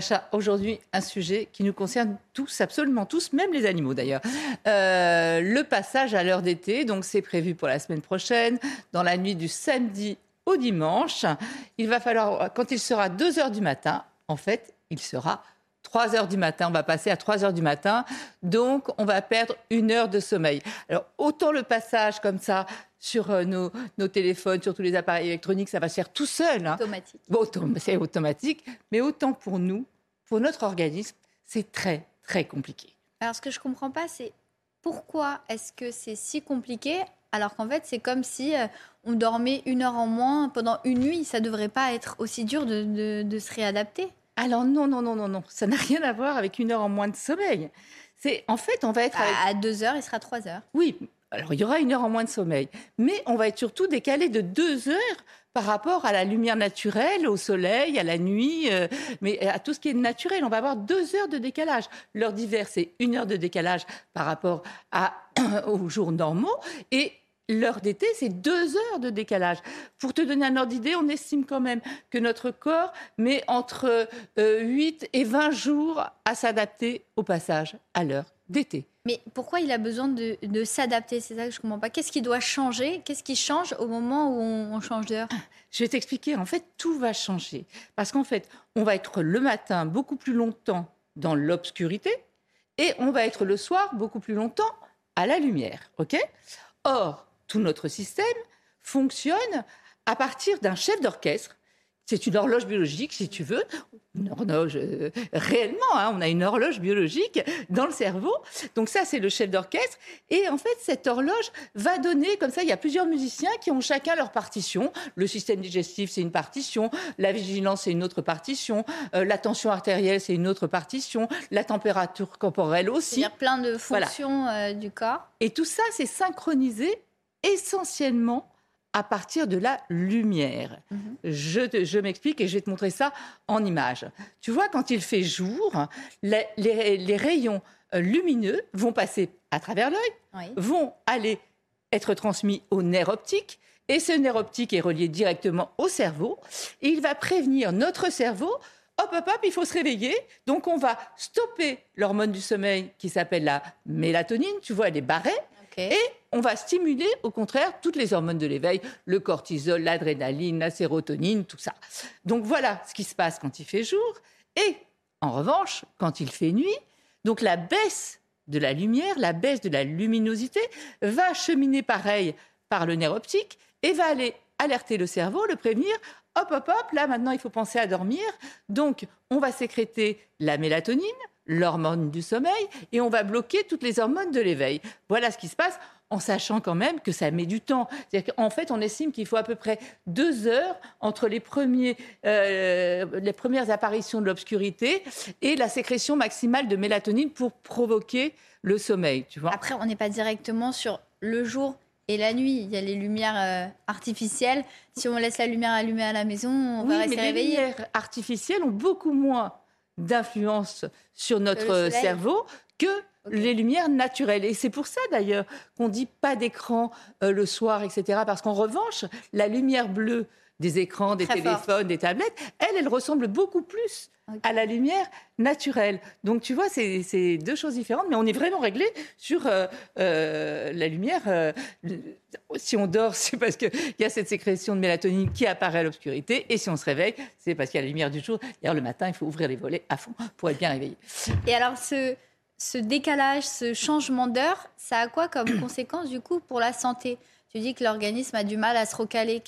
Sacha, aujourd'hui, un sujet qui nous concerne tous, absolument tous, même les animaux d'ailleurs. Euh, le passage à l'heure d'été, donc c'est prévu pour la semaine prochaine, dans la nuit du samedi au dimanche. Il va falloir, quand il sera 2 heures du matin, en fait, il sera 3 heures du matin. On va passer à 3 heures du matin. Donc, on va perdre une heure de sommeil. Alors, autant le passage comme ça sur euh, nos, nos téléphones, sur tous les appareils électroniques, ça va se faire tout seul. hein. Automatique. Bon, c'est automatique, mais autant pour nous, pour notre organisme, c'est très, très compliqué. Alors, ce que je comprends pas, c'est pourquoi est-ce que c'est si compliqué alors qu'en fait, c'est comme si euh, on dormait une heure en moins pendant une nuit. Ça devrait pas être aussi dur de, de- de se réadapter? Alors non, non, non, non, non, ça n'a rien à voir avec une heure en moins de sommeil. C'est en fait, on va être avec... À, à deux heures, il sera trois heures. Oui, alors il y aura une heure en moins de sommeil, mais on va être surtout décalé de deux heures par rapport à la lumière naturelle, au soleil, à la nuit, euh, mais à tout ce qui est naturel. On va avoir deux heures de décalage. L'heure d'hiver, c'est une heure de décalage par rapport aux jours normaux, et l'heure d'été, c'est deux heures de décalage. Pour te donner un ordre d'idée, on estime quand même que notre corps met entre euh, 8 et 20 jours à s'adapter au passage à l'heure d'été. Mais pourquoi il a besoin de, de s'adapter C'est ça que je comprends pas. Qu'est-ce qui doit changer? Qu'est-ce qui change au moment où on, on change d'heure? Je vais t'expliquer. En fait, tout va changer. Parce qu'en fait, on va être le matin beaucoup plus longtemps dans l'obscurité et on va être le soir beaucoup plus longtemps à la lumière. OK? Or, tout notre système fonctionne à partir d'un chef d'orchestre. C'est une horloge biologique, si tu veux, une horloge euh, réellement. hein, on a une horloge biologique dans le cerveau. Donc ça, c'est le chef d'orchestre. Et en fait, cette horloge va donner, comme ça, il y a plusieurs musiciens qui ont chacun leur partition. Le système digestif, c'est une partition. La vigilance, c'est une autre partition. Euh, la tension artérielle, c'est une autre partition. La température corporelle aussi. C'est-à-dire plein de Voilà. fonctions euh, du corps. Et tout ça, c'est synchronisé essentiellement à partir de la lumière. Mhm. Je, m'explique et je vais te montrer ça en image. Tu vois, quand il fait jour, les, les- les rayons euh, lumineux vont passer à travers l'œil, Oui. vont aller être transmis au nerf optique. Et ce nerf optique est relié directement au cerveau. Et il va prévenir notre cerveau. Hop, hop, hop, il faut se réveiller. Donc, on va stopper l'hormone du sommeil qui s'appelle la mélatonine. Tu vois, elle est barrée. Et on va stimuler, au contraire, toutes les hormones de l'éveil, le cortisol, l'adrénaline, la sérotonine, tout ça. Donc voilà ce qui se passe quand il fait jour. Et en revanche, quand il fait nuit, donc la baisse de la lumière, la baisse de la luminosité va cheminer pareil par le nerf optique et va aller alerter le cerveau, le prévenir. Hop, hop, hop, là maintenant il faut penser à dormir. Donc on va sécréter la mélatonine, l'hormone du sommeil, et on va bloquer toutes les hormones de l'éveil. Voilà ce qui se passe en sachant quand même que ça met du temps. Qu'en fait, on estime qu'il faut à peu près deux heures entre les, premiers, euh, les premières apparitions de l'obscurité et la sécrétion maximale de mélatonine pour provoquer le sommeil, tu vois. Après, on n'est pas directement sur le jour et la nuit. Il y a les lumières euh, artificielles. Si on laisse la lumière allumée à la maison, on oui, va mais rester les réveillé. lumières artificielles ont beaucoup moins d'influence sur notre cerveau que les lumières naturelles. Et c'est pour ça d'ailleurs qu'on dit pas d'écran euh, le soir, etc. Parce qu'en revanche, la lumière bleue des écrans, des Très téléphones, des tablettes, elle, elle ressemble beaucoup plus à la lumière naturelle. Donc tu vois, c'est deux choses différentes, mais on est vraiment réglé sur euh, euh, la lumière. euh, si on dort, c'est parce qu'il y a cette sécrétion de mélatonine qui apparaît à l'obscurité, et si on se réveille, c'est parce qu'il y a la lumière du jour. D'ailleurs, le matin, il faut ouvrir les volets à fond pour être bien réveillé. Et alors, ce, ce décalage, ce changement d'heure, ça a quoi comme conséquence du coup pour la santé? Tu dis que l'organisme a du mal à se recaler.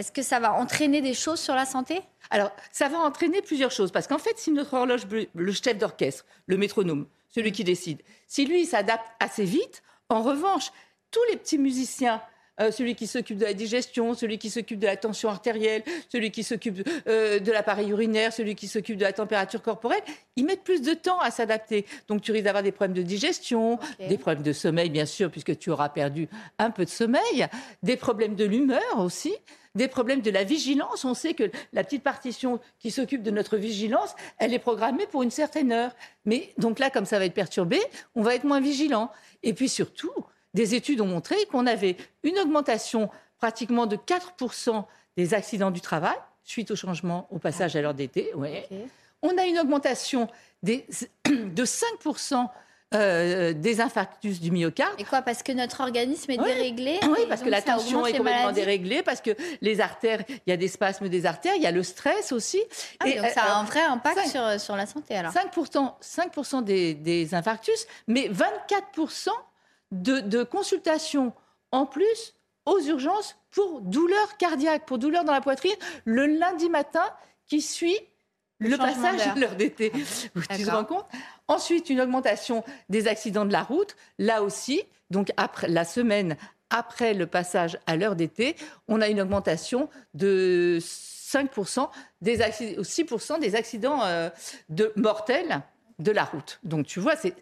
Est-ce que ça va entraîner des choses sur la santé? Alors, ça va entraîner plusieurs choses. Parce qu'en fait, si notre horloge, bleue- le chef d'orchestre, le métronome, celui qui décide, si lui il s'adapte assez vite, en revanche, tous les petits musiciens euh, celui qui s'occupe de la digestion, celui qui s'occupe de la tension artérielle, celui qui s'occupe euh, de l'appareil urinaire, celui qui s'occupe de la température corporelle, ils mettent plus de temps à s'adapter. Donc tu risques d'avoir des problèmes de digestion, des problèmes de sommeil bien sûr, puisque tu auras perdu un peu de sommeil, des problèmes de l'humeur aussi des problèmes de la vigilance. On sait que la petite partition qui s'occupe de notre vigilance, elle est programmée pour une certaine heure. Mais donc là, comme ça va être perturbé, on va être moins vigilant. Et puis surtout, des études ont montré qu'on avait une augmentation pratiquement de 4% des accidents du travail suite au changement au passage à l'heure d'été. On a une augmentation des, de 5% euh, des infarctus du myocarde. Et quoi Parce que notre organisme est déréglé Oui, parce que la tension est complètement déréglée, parce que les artères, il y a des spasmes des artères, il y a le stress aussi. Ah, et donc ça a un vrai impact sur, sur la santé alors 5%, 5 des, des infarctus, mais 24% de, de consultations en plus aux urgences pour douleur cardiaque, pour douleur dans la poitrine, le lundi matin qui suit le, passage à l'heure d'été. Tu te rends compte? Ensuite, une augmentation des accidents de la route. Là aussi, donc après la semaine après le passage à l'heure d'été, on a une augmentation de 5% des 6% des accidents euh, de mortels de la route. Donc tu vois, c'est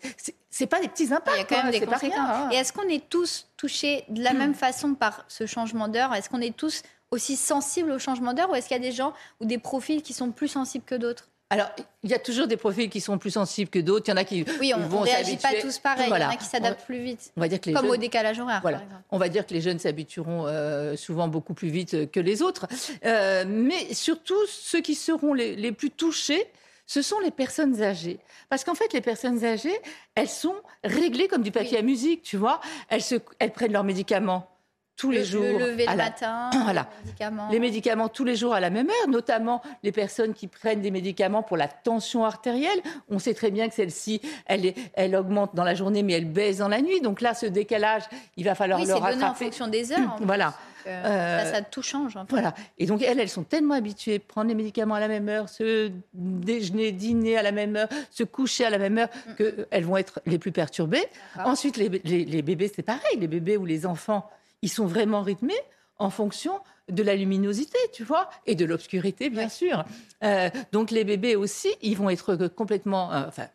c'est pas des petits impacts. Il y a quand même hein, des conséquences. Hein. Et est-ce qu'on est tous touchés de la même façon par ce changement d'heure? Est-ce qu'on est tous aussi sensibles au changement d'heure ou est-ce qu'il y a des gens ou des profils qui sont plus sensibles que d'autres? Alors, il y a toujours des profils qui sont plus sensibles que d'autres. Il y en a qui oui, on, vont réagit pas tous pareil. Il y en a qui s'adaptent plus vite. On va dire que les Comme au décalage horaire. Voilà. On va dire que les jeunes s'habitueront euh, souvent beaucoup plus vite que les autres. Euh, mais surtout, ceux qui seront les, plus touchés, ce sont les personnes âgées. Parce qu'en fait, les personnes âgées, elles sont réglées comme du papier à musique, tu vois. Elles, se, elles prennent leurs médicaments tous les jours. Le lever le matin, voilà. les médicaments. Les médicaments tous les jours à la même heure, notamment les personnes qui prennent des médicaments pour la tension artérielle. On sait très bien que celle-ci, elle, elle augmente dans la journée, mais elle baisse dans la nuit. Donc là, ce décalage, il va falloir oui, le rattraper. en fonction des heures. voilà. Euh, ça, tout change. En Voilà. Et donc, elles, elles sont tellement habituées à prendre les médicaments à la même heure, se déjeuner, dîner à la même heure, se coucher à la même heure, mm. qu'elles vont être les plus perturbées. Ensuite, les, les bébés, c'est pareil. Les bébés ou les enfants ils sont vraiment rythmés en fonction de la luminosité, tu vois, et de l'obscurité, bien sûr. Euh, donc les bébés aussi, ils vont être complètement, euh, enfin,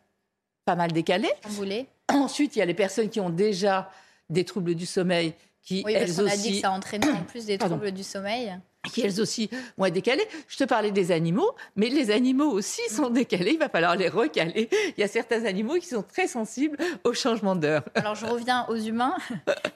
pas mal décalés. Ensuite, il y a les personnes qui ont déjà des troubles du sommeil, qui oui, elles parce aussi. a dit que ça entraînait en plus des troubles du sommeil qui elles aussi vont être décalées. Je te parlais des animaux, mais les animaux aussi sont décalés. Il va falloir les recaler. Il y a certains animaux qui sont très sensibles au changement d'heure. Alors je reviens aux humains.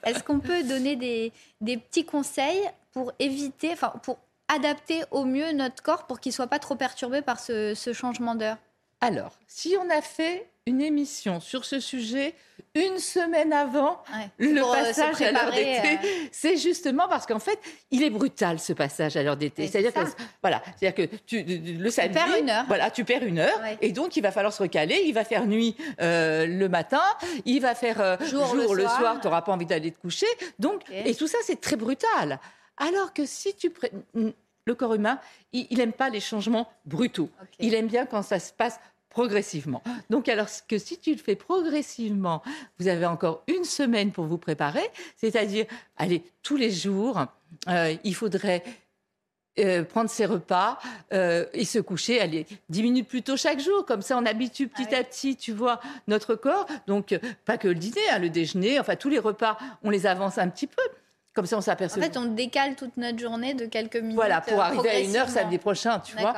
Est-ce qu'on peut donner des, des, petits conseils pour éviter, enfin pour adapter au mieux notre corps pour qu'il soit pas trop perturbé par ce, ce changement d'heure? Alors, si on a fait une émission sur ce sujet une semaine avant le euh, passage à l'heure d'été. Euh. C'est justement parce qu'en fait, il est brutal ce passage à l'heure d'été. C'est-à-dire que voilà, c'est-à-dire que tu le samedi, tu perds une heure. Voilà, tu perds une heure et donc il va falloir se recaler. Il va faire nuit euh, le matin, il va faire jour, le, soir. Tu n'auras pas envie d'aller te coucher. Donc et tout ça c'est très brutal. Alors que si tu le corps humain, il n'aime pas les changements brutaux. Il aime bien quand ça se passe progressivement. Donc, alors que si tu le fais progressivement, vous avez encore une semaine pour vous préparer, c'est-à-dire, allez, tous les jours, euh, il faudrait euh, prendre ses repas euh, et se coucher, allez, 10 minutes plus tôt chaque jour. Comme ça, on habitue petit ah à petit, tu vois, notre corps. Donc, pas que le dîner, hein, le déjeuner, enfin, tous les repas, on les avance un petit peu. Comme ça, on s'aperçoit. En fait, on décale toute notre journée de quelques minutes. Voilà, pour arriver à une heure samedi prochain, tu vois.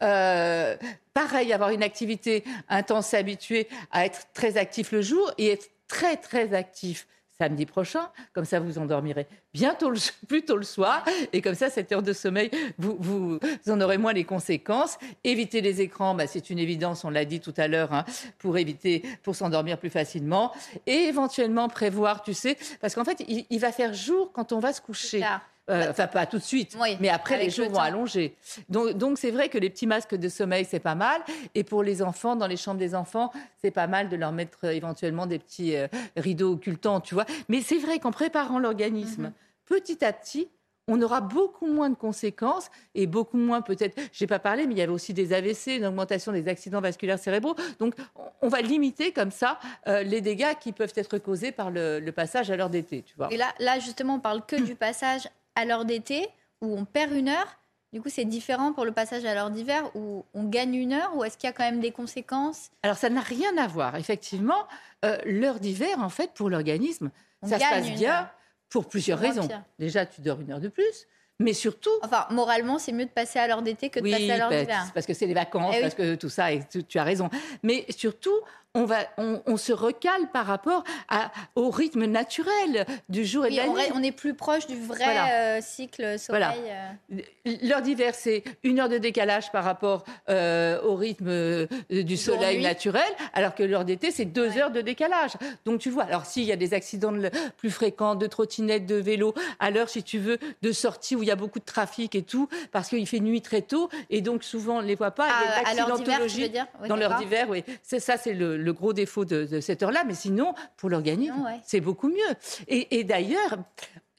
Euh, pareil, avoir une activité intense, s'habituer à être très actif le jour et être très, très actif samedi prochain. Comme ça, vous endormirez bientôt le, plus tôt le soir. Et comme ça, cette heure de sommeil, vous, vous, en aurez moins les conséquences. Éviter les écrans, bah, c'est une évidence, on l'a dit tout à l'heure, hein, pour éviter, pour s'endormir plus facilement. Et éventuellement prévoir, tu sais, parce qu'en fait, il, va faire jour quand on va se coucher. Euh, enfin, pas tout de suite, mais après, les jours vont allonger. Donc, c'est vrai que les petits masques de sommeil, c'est pas mal. Et pour les enfants, dans les chambres des enfants, c'est pas mal de leur mettre euh, éventuellement des petits euh, rideaux occultants, tu vois. Mais c'est vrai qu'en préparant l'organisme, mhm. petit à petit, on aura beaucoup moins de conséquences et beaucoup moins peut-être, je n'ai pas parlé, mais il y avait aussi des AVC, une augmentation des accidents vasculaires cérébraux. Donc on va limiter comme ça euh, les dégâts qui peuvent être causés par le, passage à l'heure d'été. Tu vois. Et là, là, justement, on parle que du passage à l'heure d'été où on perd une heure. Du coup, c'est différent pour le passage à l'heure d'hiver où on gagne une heure ou est-ce qu'il y a quand même des conséquences? Alors, ça n'a rien à voir. Effectivement, euh, l'heure d'hiver, en fait, pour l'organisme, ça se passe bien pour plusieurs raisons. Déjà, tu dors une heure de plus. Mais surtout. Enfin, moralement, c'est mieux de passer à l'heure d'été que de passer à l'heure d'hiver. Parce que c'est les vacances, eh parce que tout ça, et tu, as raison. Mais surtout, on, va, on, se recale par rapport à, au rythme naturel du jour et de la nuit. On est plus proche du vrai euh, cycle sommeil. Euh. L'heure d'hiver, c'est une heure de décalage par rapport euh, au rythme du soleil naturel, alors que l'heure d'été, c'est deux heures de décalage. Donc tu vois, alors s'il y a des accidents plus fréquents de trottinettes, de vélos, à l'heure, si tu veux, de sortie où il y a beaucoup de trafic et tout, parce qu'il fait nuit très tôt, et donc souvent on ne les voit pas. Ah, à, l'heure d'hiver, dire? Dans l'heure d'hiver, oui. Ça, c'est le le gros défaut de, cette heure-là, mais sinon, pour l'organisme, c'est beaucoup mieux. Et, d'ailleurs,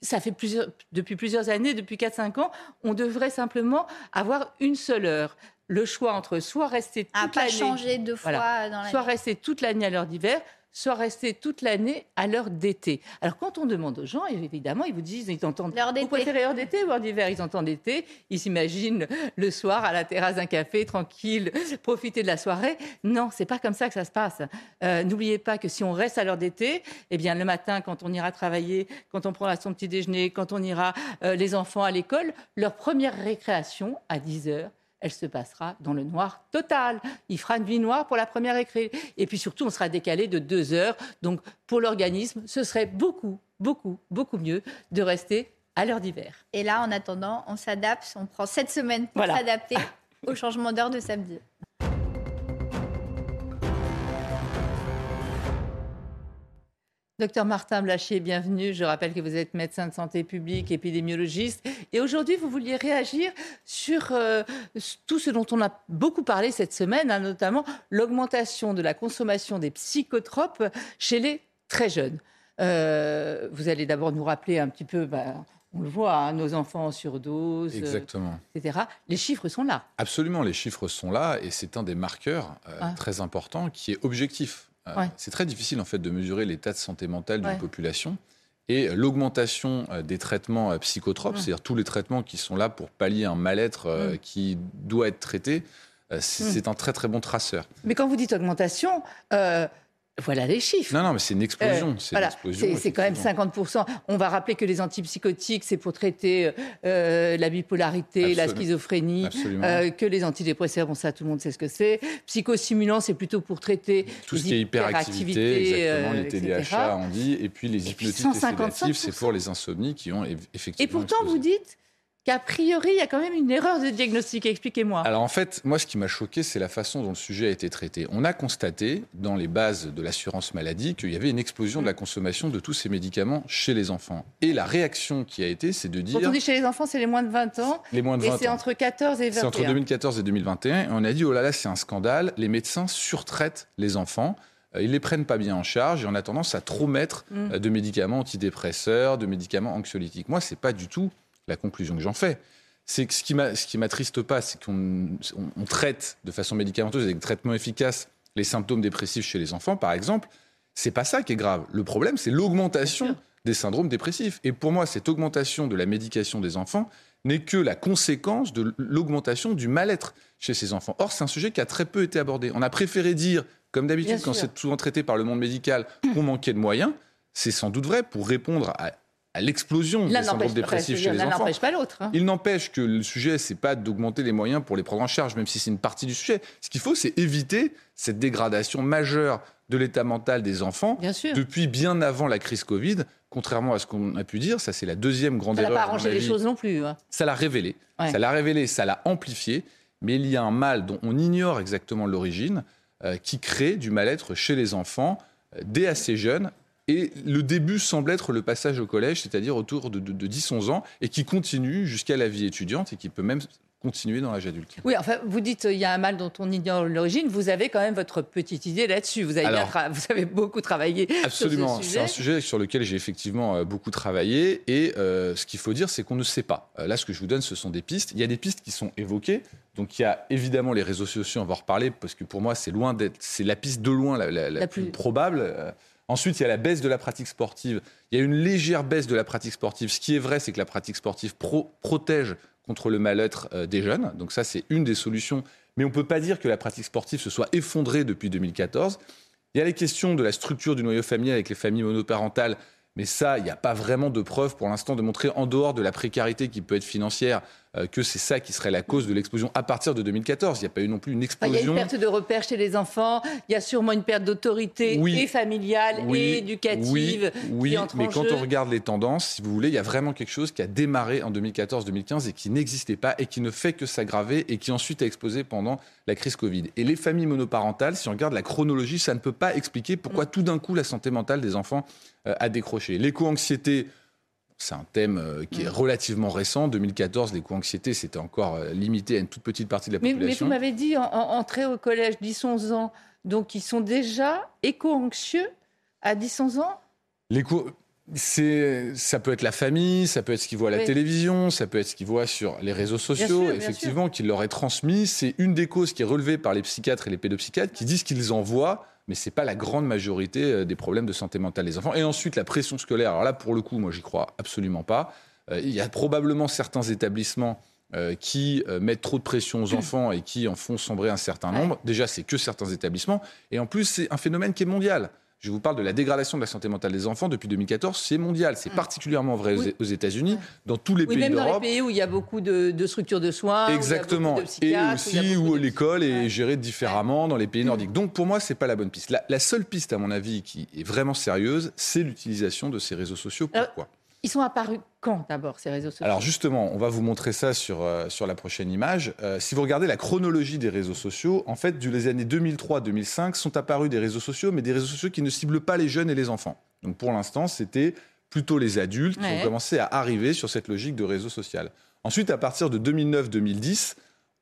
ça fait plusieurs, depuis plusieurs années, depuis 4-5 ans, on devrait simplement avoir une seule heure. Le choix entre soit rester toute l'année... changer deux fois dans. Soit rester toute l'année à l'heure d'hiver, soit rester toute l'année à l'heure d'été. Alors quand on demande aux gens, évidemment, ils vous disent, ils entendent, vous préférez l'heure d'été ou l'heure d'hiver? Ils entendent l'été, ils s'imaginent le soir à la terrasse d'un café, tranquille, profiter de la soirée. Non, c'est pas comme ça que ça se passe. Euh, n'oubliez pas que si on reste à l'heure d'été, eh bien le matin, quand on ira travailler, quand on prendra son petit déjeuner, quand on ira euh, les enfants à l'école, leur première récréation à 10 heures, elle se passera dans le noir total. Il fera une nuit noire pour la première écrit. Et puis surtout, on sera décalé de deux heures. Donc pour l'organisme, ce serait beaucoup, beaucoup, beaucoup mieux de rester à l'heure d'hiver. Et là, en attendant, on s'adapte, on prend sept semaines pour s'adapter au changement d'heure de samedi. Docteur Martin Blachier, bienvenue. Je rappelle que vous êtes médecin de santé publique, épidémiologiste. Et aujourd'hui, vous vouliez réagir sur euh, tout ce dont on a beaucoup parlé cette semaine, hein, notamment l'augmentation de la consommation des psychotropes chez les très jeunes. Euh, vous allez d'abord nous rappeler un petit peu, bah, on le voit, hein, nos enfants en surdose, euh, Exactement. etc. Les chiffres sont là. Absolument, les chiffres sont là et c'est un des marqueurs ah. très importants qui est objectif. Euh, c'est très difficile en fait de mesurer l'état de santé mentale d'une population. Et l'augmentation euh, des traitements euh, psychotropes, c'est-à-dire tous les traitements qui sont là pour pallier un mal-être qui doit être traité, c'est un très très bon traceur. Mais quand vous dites augmentation, voilà les chiffres. Non, non, mais c'est une explosion. Euh, c'est quand même 50%. On va rappeler que les antipsychotiques, c'est pour traiter euh, la bipolarité, la schizophrénie, euh, que les antidépresseurs, bon ça, tout le monde sait ce que c'est. Psychostimulants, c'est plutôt pour traiter tout ce qui est hyperactivité, exactement, les TDAH, on dit, et puis les hypnotiques c'est pour les insomnies qui ont effectivement. Et pourtant, vous dites qu'a priori, il y a quand même une erreur de diagnostic. Expliquez-moi. Alors en fait, moi, ce qui m'a choqué, c'est la façon dont le sujet a été traité. On a constaté, dans les bases de l'assurance maladie, qu'il y avait une explosion de la consommation de tous ces médicaments chez les enfants. Et la réaction qui a été, c'est de dire... Quand on dit chez les enfants, c'est les moins de 20 ans. Les moins de 20 et c'est entre 14 et 21. C'est entre 2014 et 2021. Et on a dit, oh là là, c'est un scandale. Les médecins surtraitent les enfants euh, ils les prennent pas bien en charge et on a tendance à trop mettre mm. euh, de médicaments antidépresseurs, de médicaments anxiolytiques. Moi, c'est pas du tout la conclusion que j'en fais, c'est que ce qui m'attriste pas, c'est qu'on traite de façon médicamenteuse avec des traitements efficaces les symptômes dépressifs chez les enfants, par exemple. C'est pas ça qui est grave. Le problème, c'est l'augmentation des syndromes dépressifs. Et pour moi, cette augmentation de la médication des enfants n'est que la conséquence de l'augmentation du mal-être chez ces enfants. Or, c'est un sujet qui a très peu été abordé. On a préféré dire, comme d'habitude, quand c'est souvent traité par le monde médical, qu'on manquait de moyens. C'est sans doute vrai pour répondre à à l'explosion des syndromes dépressifs chez les enfants. n'empêche pas l'autre. Hein. Il n'empêche que le sujet, c'est pas d'augmenter les moyens pour les prendre en charge, même si c'est une partie du sujet. Ce qu'il faut, c'est éviter cette dégradation majeure de l'état mental des enfants depuis bien avant la crise Covid. Contrairement à ce qu'on a pu dire, ça c'est la deuxième grande erreur. Ça n'a pas arrangé les choses non plus. Hein. Ça l'a révélé. Ça l'a révélé, ça l'a amplifié. Mais il y a un mal dont on ignore exactement l'origine, euh, qui crée du mal-être chez les enfants euh, dès assez jeunes et le début semble être le passage au collège, c'est-à-dire autour de, 10-11 ans, et qui continue jusqu'à la vie étudiante et qui peut même continuer dans l'âge adulte. Oui, enfin, vous dites il y a un mal dont on ignore l'origine. Vous avez quand même votre petite idée là-dessus. Vous avez, Alors, bien vous avez beaucoup travaillé Absolument, sur ce c'est un sujet. sur lequel j'ai effectivement euh, beaucoup travaillé. Et euh, ce qu'il faut dire, c'est qu'on ne sait pas. Euh, là, ce que je vous donne, ce sont des pistes. Il y a des pistes qui sont évoquées. Donc, il y a évidemment les réseaux sociaux, on va en reparler, parce que pour moi, c'est loin d'être, c'est la piste de loin la, la- la La plus... plus- probable. Ensuite, il y a la baisse de la pratique sportive. Il y a une légère baisse de la pratique sportive. Ce qui est vrai, c'est que la pratique sportive pro- protège contre le mal-être euh, des jeunes. Donc, ça, c'est une des solutions. Mais on ne peut pas dire que la pratique sportive se soit effondrée depuis 2014. Il y a les questions de la structure du noyau familial avec les familles monoparentales, mais ça, il n'y a pas vraiment de preuve pour l'instant de montrer, en dehors de la précarité qui peut être financière, que c'est ça qui serait la cause de l'explosion à partir de 2014. Il n'y a pas eu non plus une Enfin, il y a explosion. une perte de repères chez les enfants. Il y a sûrement une perte d'autorité Oui. et familiale et éducative. oui, oui, qui entre mais en quand jeu. on regarde les tendances, si vous voulez, il y a vraiment quelque chose qui a démarré en 2014-2015 et qui n'existait pas et qui ne fait que s'aggraver et qui ensuite a explosé pendant la crise Covid. Et les familles monoparentales, si on regarde la chronologie, ça ne peut pas expliquer Mm. pourquoi tout d'un coup la santé mentale des enfants euh, a décroché. L'éco-anxiété, c'est un thème euh, qui Mm. est relativement récent. 2014, l'éco-anxiété, c'était encore euh, limité à une toute petite partie de la Mais, mais vous population. m'avez dit en, en- entrée au collège 10-11 ans. Donc, ils sont déjà éco-anxieux à 10-11 ans? L'écho, c'est, ça peut être la famille, ça peut être ce qu'ils voient à la Oui. télévision, ça peut être ce qu'ils voient sur les réseaux sociaux, sûr, effectivement, qu'ils leur est transmis. C'est une des causes qui est relevée par les psychiatres et les pédopsychiatres qui disent qu'ils en voient, mais c'est pas la grande majorité euh, des problèmes de santé mentale des enfants. Et ensuite, la pression scolaire. Alors là, pour le coup, moi, j'y crois absolument pas. Euh, il y a probablement certains établissements euh, qui euh, mettent trop de pression aux enfants et qui en font sombrer un certain nombre. Déjà, c'est que certains établissements. Et en plus, c'est un phénomène qui est mondial. Je vous parle de la dégradation de la santé mentale des enfants depuis 2014. C'est mondial. C'est particulièrement vrai aux-. Oui. aux États-Unis, dans tous les Oui, pays même dans les d'Europe. pays où il y a beaucoup de, de structures de soins. Exactement. de Et où aussi où l'école est gérée différemment dans les pays nordiques. Donc pour moi, c'est pas la bonne piste. La, la seule piste, à mon avis, qui est vraiment sérieuse, c'est l'utilisation de ces réseaux sociaux. Alors, Pourquoi? Ils sont apparus quand d'abord, ces réseaux sociaux? Alors justement, on va vous montrer ça sur, euh, sur la prochaine image. Euh, si vous regardez la chronologie des réseaux sociaux, en fait, du les années 2003-2005 sont apparus des réseaux sociaux, mais des réseaux sociaux qui ne ciblent pas les jeunes et les enfants. Donc pour l'instant, c'était plutôt les adultes qui ont commencé à arriver sur cette logique de réseau social. Ensuite, à partir de 2009-2010,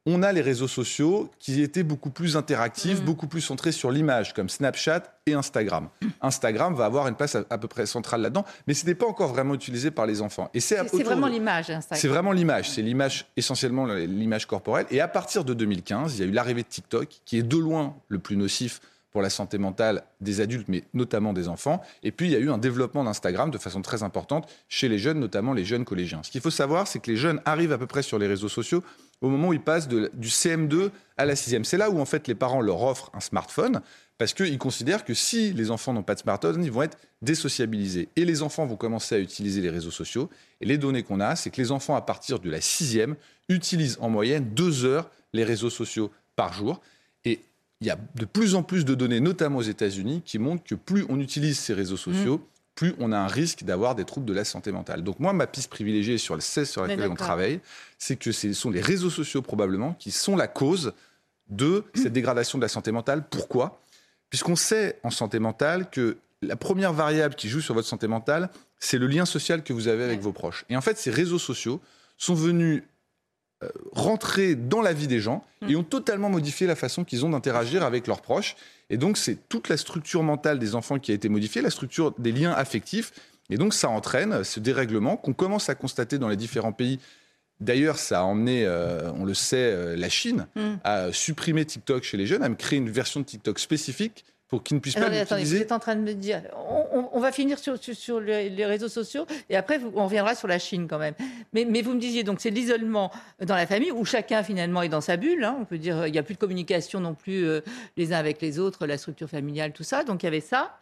on a les réseaux sociaux qui étaient beaucoup plus interactifs, Mm. beaucoup plus centrés sur l'image, comme Snapchat et Instagram. Instagram va avoir une place à, à peu près centrale là-dedans, mais ce n'est pas encore vraiment utilisé par les enfants. Et c'est vraiment de- l'image, Instagram. c'est vraiment l'image, c'est l'image essentiellement l'image corporelle. Et à partir de 2015, il y a eu l'arrivée de TikTok, qui est de loin le plus nocif pour la santé mentale des adultes, mais notamment des enfants. Et puis il y a eu un développement d'Instagram de façon très importante chez les jeunes, notamment les jeunes collégiens. Ce qu'il faut savoir, c'est que les jeunes arrivent à peu près sur les réseaux sociaux au moment où ils passent de- du CM2 à la 6e. C'est là où en fait les parents leur offrent un smartphone parce qu'ils considèrent que si les enfants n'ont pas de smartphone, ils vont être désociabilisés. Et les enfants vont commencer à utiliser les réseaux sociaux. Et les données qu'on a, c'est que les enfants, à partir de la sixième, utilisent en moyenne deux heures les réseaux sociaux par jour. Et il y a de plus en plus de données, notamment aux États-Unis, qui montrent que plus on utilise ces réseaux sociaux, plus on a un risque d'avoir des troubles de la santé mentale. Donc moi, ma piste privilégiée sur le 16 sur laquelle on travaille, c'est que ce sont les réseaux sociaux probablement qui sont la cause de cette dégradation de la santé mentale. Pourquoi? Puisqu'on sait en santé mentale que la première variable qui joue sur votre santé mentale, c'est le lien social que vous avez avec Ouais. vos proches. Et en fait, ces réseaux sociaux sont venus euh, rentrer dans la vie des gens Mm. et ont totalement modifié la façon qu'ils ont d'interagir avec leurs proches. Et donc, c'est toute la structure mentale des enfants qui a été modifiée, la structure des liens affectifs. Et donc, ça entraîne ce dérèglement qu'on commence à constater dans les différents pays. D'ailleurs, ça a emmené, euh, on le sait, euh, la Chine Mm. à supprimer TikTok chez les jeunes, à me créer une version de TikTok spécifique pour qu'ils ne puissent pas Attendez, vous êtes en train de me dire. On, on- on va finir sur, sur, sur les, réseaux sociaux et après on reviendra sur la Chine quand même. Mais, mais vous me disiez donc c'est l'isolement dans la famille où chacun finalement est dans sa bulle. hein. on peut dire il n'y a plus de communication non plus euh, les uns avec les autres, la structure familiale, tout ça. Donc il y avait ça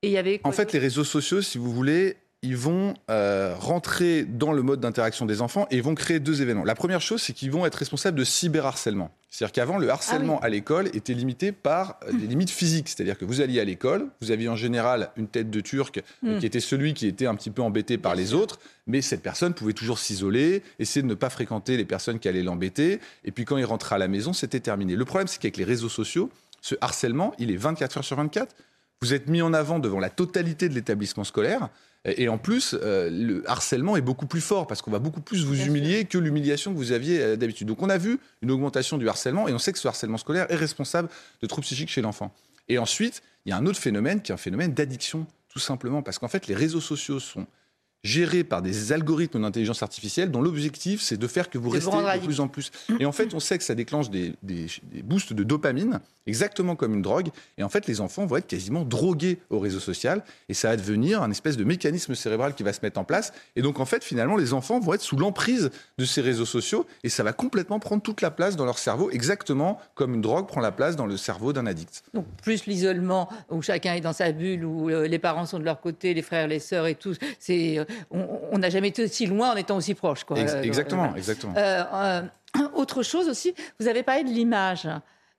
et il y avait. En fait, les réseaux sociaux, si vous voulez, ils vont euh, rentrer dans le mode d'interaction des enfants et vont créer deux événements. La première chose, c'est qu'ils vont être responsables de cyberharcèlement. C'est-à-dire qu'avant, le harcèlement à l'école était limité par euh, des limites physiques. C'est-à-dire que vous alliez à l'école, vous aviez en général une tête de turc euh, Mm. qui était celui qui était un petit peu embêté par les autres, mais cette personne pouvait toujours s'isoler, essayer de ne pas fréquenter les personnes qui allaient l'embêter. Et puis quand il rentrait à la maison, c'était terminé. Le problème, c'est qu'avec les réseaux sociaux, ce harcèlement, il est 24 heures sur 24. Vous êtes mis en avant devant la totalité de l'établissement scolaire. Et en plus, euh, le harcèlement est beaucoup plus fort parce qu'on va beaucoup plus vous Bien humilier que l'humiliation que vous aviez euh, d'habitude. Donc on a vu une augmentation du harcèlement et on sait que ce harcèlement scolaire est responsable de troubles psychiques chez l'enfant. Et ensuite, il y a un autre phénomène qui est un phénomène d'addiction, tout simplement parce qu'en fait, les réseaux sociaux sont gérés par des algorithmes d'intelligence artificielle dont l'objectif c'est de faire que vous De restez de plus en plus. Et en fait, on sait que ça déclenche des, des- des boosts de dopamine, exactement comme une drogue. Et en fait, les enfants vont être quasiment drogués au réseau social et ça va devenir un espèce de mécanisme cérébral qui va se mettre en place. Et donc, en fait, finalement, les enfants vont être sous l'emprise de ces réseaux sociaux et ça va complètement prendre toute la place dans leur cerveau, exactement comme une drogue prend la place dans le cerveau d'un addict. Donc plus l'isolement où chacun est dans sa bulle, où euh, les parents sont de leur côté, les frères, les sœurs et tout. C'est, euh, on n'a jamais été aussi loin en étant aussi proche. Quoi. Euh, exactement, voilà. exactement. Euh, euh, autre chose aussi, vous avez parlé de l'image.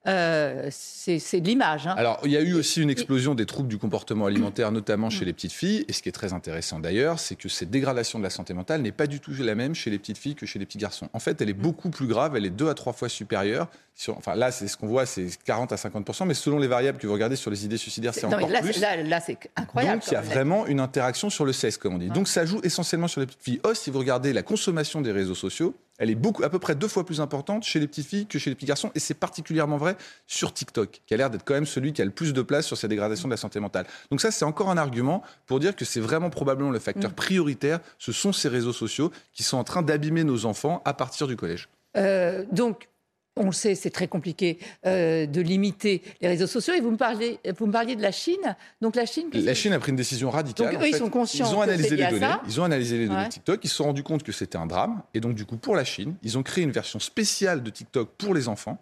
Euh, c'est de l'image. hein. Alors, il y a eu aussi une explosion des troubles du comportement alimentaire, notamment chez les petites filles. Et ce qui est très intéressant d'ailleurs, c'est que cette dégradation de la santé mentale n'est pas du tout la même chez les petites filles que chez les petits garçons. En fait, elle est beaucoup plus grave, elle est deux à trois fois supérieure. Sur- enfin, là, c'est ce qu'on voit, c'est 40 à 50% mais selon les variables que vous regardez sur les idées suicidaires, c'est encore là, plus. là, là, c'est incroyable. Donc, il y a vraiment une interaction sur le cesse, comme on dit. Donc, ça joue essentiellement sur les petites filles. Or, si vous regardez la consommation des réseaux sociaux, elle est beaucoup, à peu près deux fois plus importante chez les petites filles que chez les petits garçons. Et c'est particulièrement vrai sur TikTok, qui a l'air d'être quand même celui qui a le plus de place sur ces dégradations de la santé mentale. Donc, ça, c'est encore un argument pour dire que c'est vraiment probablement le facteur prioritaire. Ce sont ces réseaux sociaux qui sont en train d'abîmer nos enfants à partir du collège. Euh, donc, on le sait, c'est très compliqué euh, de limiter les réseaux sociaux. Et vous me, parlez, vous me parliez de la Chine. Donc la Chine, La a pris une décision radicale. Donc, En eux, ils fait, sont conscients Ils ont analysé les données. Ils ont analysé les données Ouais. TikTok. Ils se sont rendus compte que c'était un drame. Et donc, du coup, pour la Chine, ils ont créé une version spéciale de TikTok pour les enfants.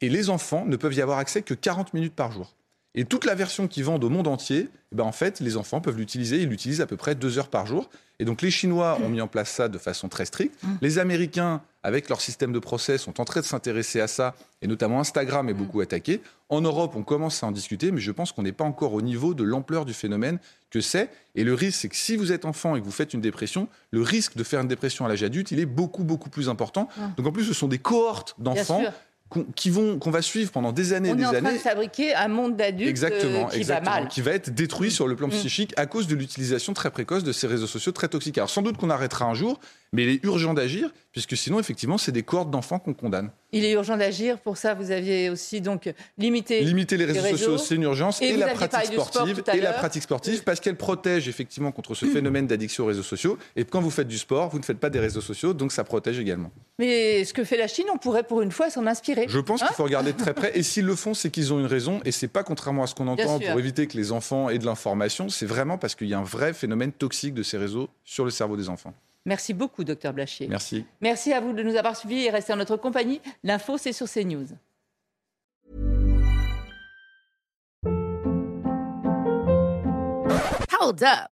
Et les enfants ne peuvent y avoir accès que 40 minutes par jour. Et toute la version qu'ils vendent au monde entier, eh ben en fait, les enfants peuvent l'utiliser. Ils l'utilisent à peu près deux heures par jour. Et donc, les Chinois ont mis en place ça de façon très stricte. Les Américains, avec leur système de procès, sont en train de s'intéresser à ça. Et notamment, Instagram est beaucoup attaqué. En Europe, on commence à en discuter, mais je pense qu'on n'est pas encore au niveau de l'ampleur du phénomène que c'est. Et le risque, c'est que si vous êtes enfant et que vous faites une dépression, le risque de faire une dépression à l'âge adulte, il est beaucoup, beaucoup plus important. Donc, en plus, ce sont des cohortes d'enfants. Qu'on va suivre pendant des années et on est des en train années. de fabriquer un monde d'adultes Exactement, euh, qui exactement, va mal. qui va être détruit sur le plan Mm. psychique à cause de l'utilisation très précoce de ces réseaux sociaux très toxiques. Alors sans doute qu'on arrêtera un jour, mais il est urgent d'agir, puisque sinon, effectivement, c'est des cohortes d'enfants qu'on condamne. Il est urgent d'agir. Pour ça, vous aviez aussi donc limité. Limiter les réseaux, réseaux. sociaux, c'est une urgence, Et la pratique sport sportive, et la pratique sportive, parce qu'elle protège effectivement contre ce phénomène d'addiction aux réseaux sociaux. Et quand vous faites du sport, vous ne faites pas des réseaux sociaux, donc ça protège également. Mais ce que fait la Chine, on pourrait pour une fois s'en inspirer. Je pense qu'il faut regarder de très près. Et s'ils le font, c'est qu'ils ont une raison. Et c'est pas contrairement à ce qu'on entend pour éviter que les enfants aient de l'information. C'est vraiment parce qu'il y a un vrai phénomène toxique de ces réseaux sur le cerveau des enfants. Merci beaucoup, docteur Blachier. Merci. Merci à vous de nous avoir suivis et restez en notre compagnie. L'info, c'est sur CNews. Hold up.